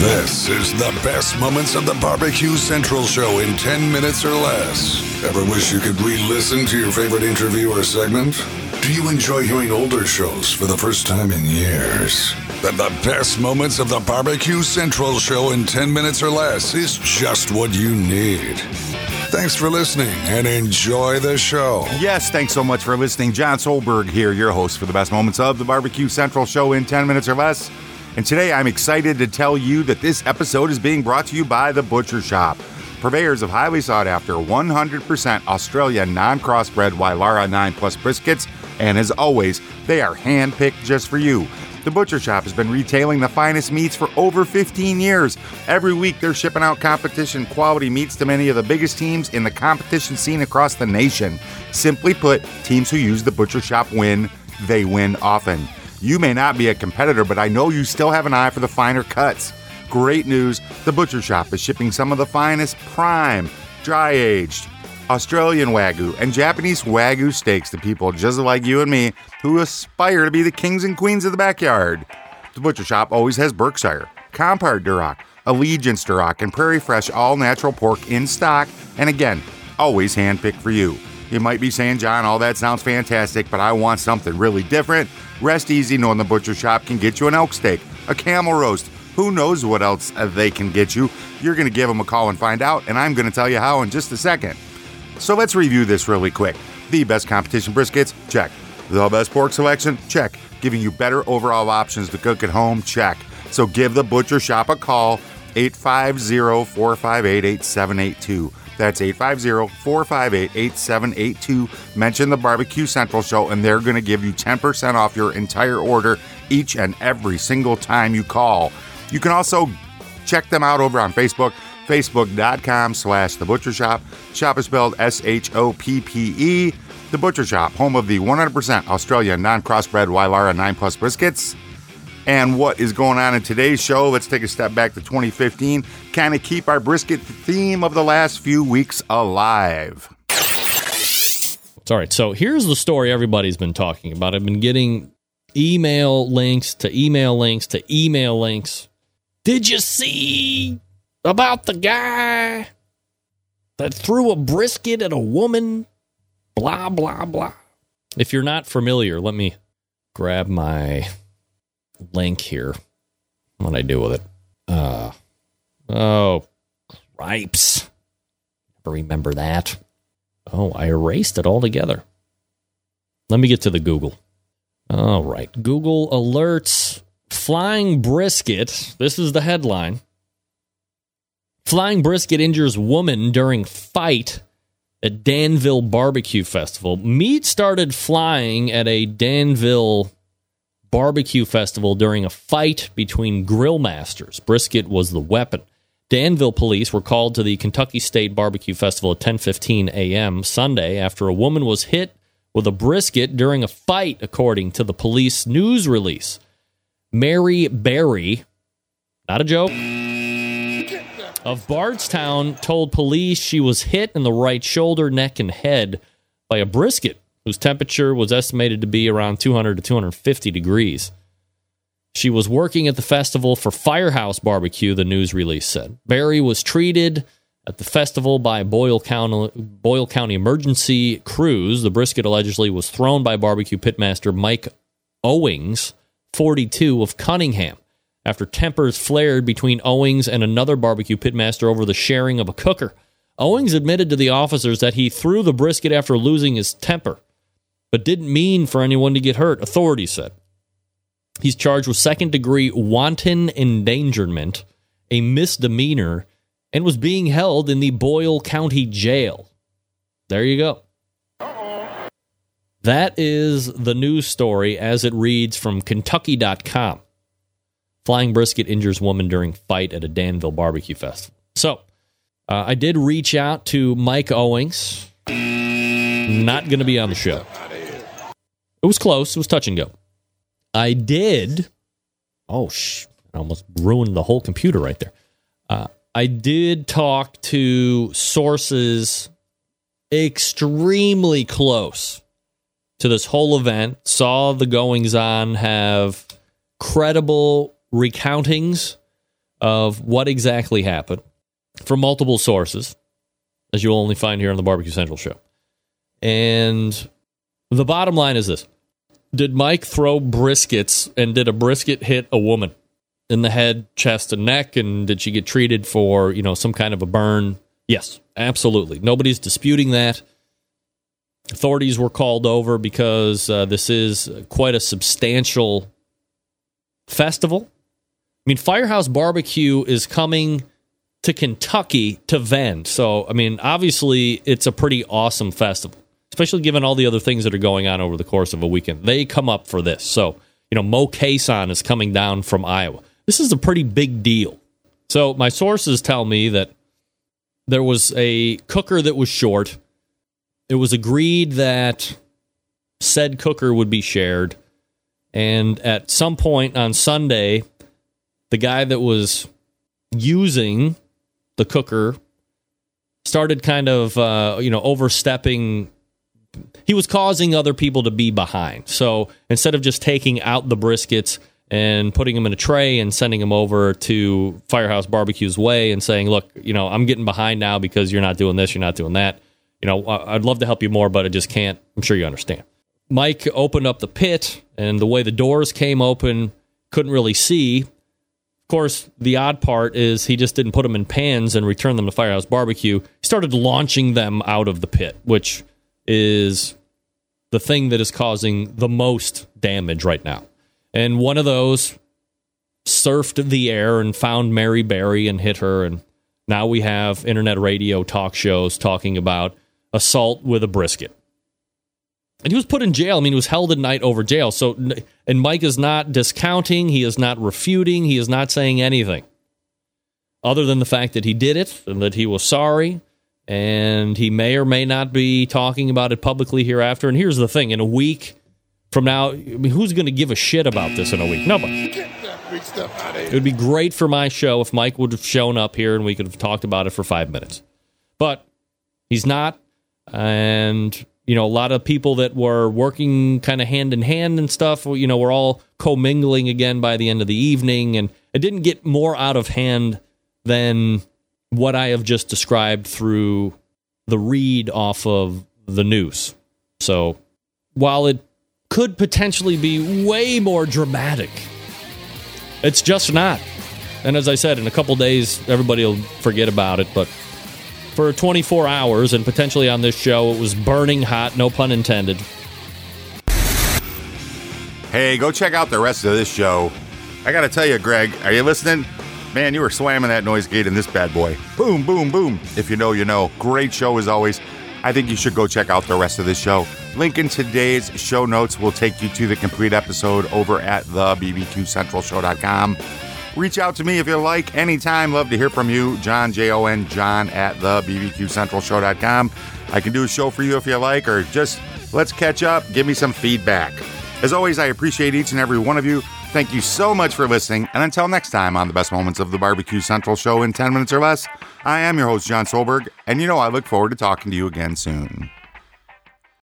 This is the best moments of the Barbecue Central show in 10 minutes or less. Ever wish you could re listen to your favorite interview or segment? Do you enjoy hearing older shows for the first time in years? Then the best moments of the Barbecue Central show in 10 minutes or less is just what you need. Thanks for listening and enjoy the show. Yes, thanks so much for listening. Jon Solberg here, your host for the best moments of the Barbecue Central show in 10 minutes or less. And today I'm excited to tell you that this episode is being brought to you by The Butcher Shoppe, purveyors of highly sought after 100% Australian non crossbred Wylarah 9 Plus briskets. And as always, they are handpicked just for you. The Butcher Shoppe has been retailing the finest meats for over 15 years. Every week, they're shipping out competition quality meats to many of the biggest teams in the competition scene across the nation. Simply put, teams who use the Butcher Shoppe win, they win often. You may not be a competitor, but I know you still have an eye for the finer cuts. Great news the Butcher Shoppe is shipping some of the finest prime, dry aged, Australian Wagyu, and Japanese Wagyu steaks to people just like you and me who aspire to be the kings and queens of the backyard. The Butcher Shoppe always has Berkshire, Compart Duroc, Allegiance Duroc, and Prairie Fresh all natural pork in stock, and again, always handpicked for you. You might be saying, Jon, all that sounds fantastic, but I want something really different. Rest easy knowing the Butcher Shoppe can get you an elk steak, a camel roast. Who knows what else they can get you? You're going to give them a call and find out, and I'm going to tell you how in just a second. So let's review this really quick. The best competition briskets? Check. The best pork selection? Check. Giving you better overall options to cook at home? Check. So give the Butcher Shoppe a call, 850 458 8782. That's 850 458 8782. Mention the Barbecue Central Show, and they're going to give you 10% off your entire order each and every single time you call. You can also check them out over on Facebook, facebook.com slash The Butcher Shoppe. Shoppe is spelled S H O P P E. The Butcher Shoppe, home of the 100% Australian non crossbred Wylarah 9 Plus briskets. And what is going on in today's show? Let's take a step back to 2015, kind of keep our brisket theme of the last few weeks alive. All right. So here's the story everybody's been talking about. I've been getting email links to email links to email links. Did you see about the guy that threw a brisket at a woman? Blah, blah, blah. If you're not familiar, let me grab my link here. What I do with it? Uh, oh, cripes. Never remember that. Oh, I erased it altogether. Let me get to the Google. All right. Google alerts flying brisket. This is the headline. Flying brisket injures woman during fight at Danville Barbecue Festival. Meat started flying at a Danville barbecue festival during a fight between grill masters. Brisket was the weapon. Danville police were called to the Kentucky State Barbecue Festival at 10:15 a.m. Sunday after a woman was hit with a brisket during a fight, according to the police news release. Mary Berry, not a joke, of Bardstown told police she was hit in the right shoulder, neck, and head by a brisket whose temperature was estimated to be around 200 to 250 degrees. She was working at the festival for Firehouse Barbecue, the news release said. Berry was treated at the festival by Boyle County, Boyle County emergency crews. The brisket allegedly was thrown by barbecue pitmaster Mike Owings, 42, of Cunningham, after tempers flared between Owings and another barbecue pitmaster over the sharing of a cooker. Owings admitted to the officers that he threw the brisket after losing his temper, but didn't mean for anyone to get hurt, authorities said. He's charged with second degree wanton endangerment, a misdemeanor, and was being held in the Boyle County Jail. There you go. That is the news story as it reads from Kentucky.com. Flying brisket injures woman during fight at a Danville barbecue festival. So, uh, I did reach out to Mike Owings. Not going to be on the show. It was close. It was touch and go. I did. Oh, sh! I almost ruined the whole computer right there. Uh, I did talk to sources extremely close to this whole event. Saw the goings on have credible recountings of what exactly happened from multiple sources, as you'll only find here on the Barbecue Central show. And the bottom line is this Did Mike throw briskets and did a brisket hit a woman in the head, chest, and neck? And did she get treated for, you know, some kind of a burn? Yes, absolutely. Nobody's disputing that. Authorities were called over because uh, this is quite a substantial festival. I mean, Firehouse Barbecue is coming to Kentucky to vend. So, I mean, obviously, it's a pretty awesome festival, especially given all the other things that are going on over the course of a weekend. They come up for this. So, you know, Moe Cason is coming down from Iowa. This is a pretty big deal. So, my sources tell me that there was a cooker that was short. It was agreed that said cooker would be shared. And at some point on Sunday, the guy that was using the cooker started kind of uh, you know overstepping he was causing other people to be behind. So instead of just taking out the briskets and putting them in a tray and sending them over to firehouse barbecues way and saying look you know i'm getting behind now because you're not doing this you're not doing that. You know i'd love to help you more but i just can't. I'm sure you understand. Mike opened up the pit and the way the doors came open couldn't really see. Of course, the odd part is he just didn't put them in pans and return them to Firehouse Barbecue. He started launching them out of the pit, which is the thing that is causing the most damage right now. And one of those surfed the air and found Mary Berry and hit her. And now we have internet radio talk shows talking about assault with a brisket and he was put in jail. I mean, he was held at night over jail. So, and Mike is not discounting, he is not refuting, he is not saying anything other than the fact that he did it and that he was sorry. And he may or may not be talking about it publicly hereafter. And here's the thing in a week from now, I mean, who's going to give a shit about this in a week? Nobody. It would be great for my show if Mike would have shown up here and we could have talked about it for five minutes. But he's not. And you know, a lot of people that were working kind of hand in hand and stuff, you know, we're all commingling again by the end of the evening. And it didn't get more out of hand than what I have just described through the read off of the news. So while it could potentially be way more dramatic, it's just not. And as I said, in a couple days, everybody will forget about it. But for 24 hours, and potentially on this show, it was burning hot, no pun intended. Hey, go check out the rest of this show. I got to tell you, Greg, are you listening? Man, you were slamming that noise gate in this bad boy. Boom, boom, boom. If you know, you know. Great show as always. I think you should go check out the rest of this show. Link in today's show notes will take you to the complete episode over at the bbqcentralshow.com. Reach out to me if you like anytime. Love to hear from you. Jon, J O N, Jon at the BBQCentralShow.com. I can do a show for you if you like, or just let's catch up. Give me some feedback. As always, I appreciate each and every one of you. Thank you so much for listening. And until next time on the best moments of the Barbecue Central show in 10 minutes or less, I am your host, Jon Solberg. And you know, I look forward to talking to you again soon.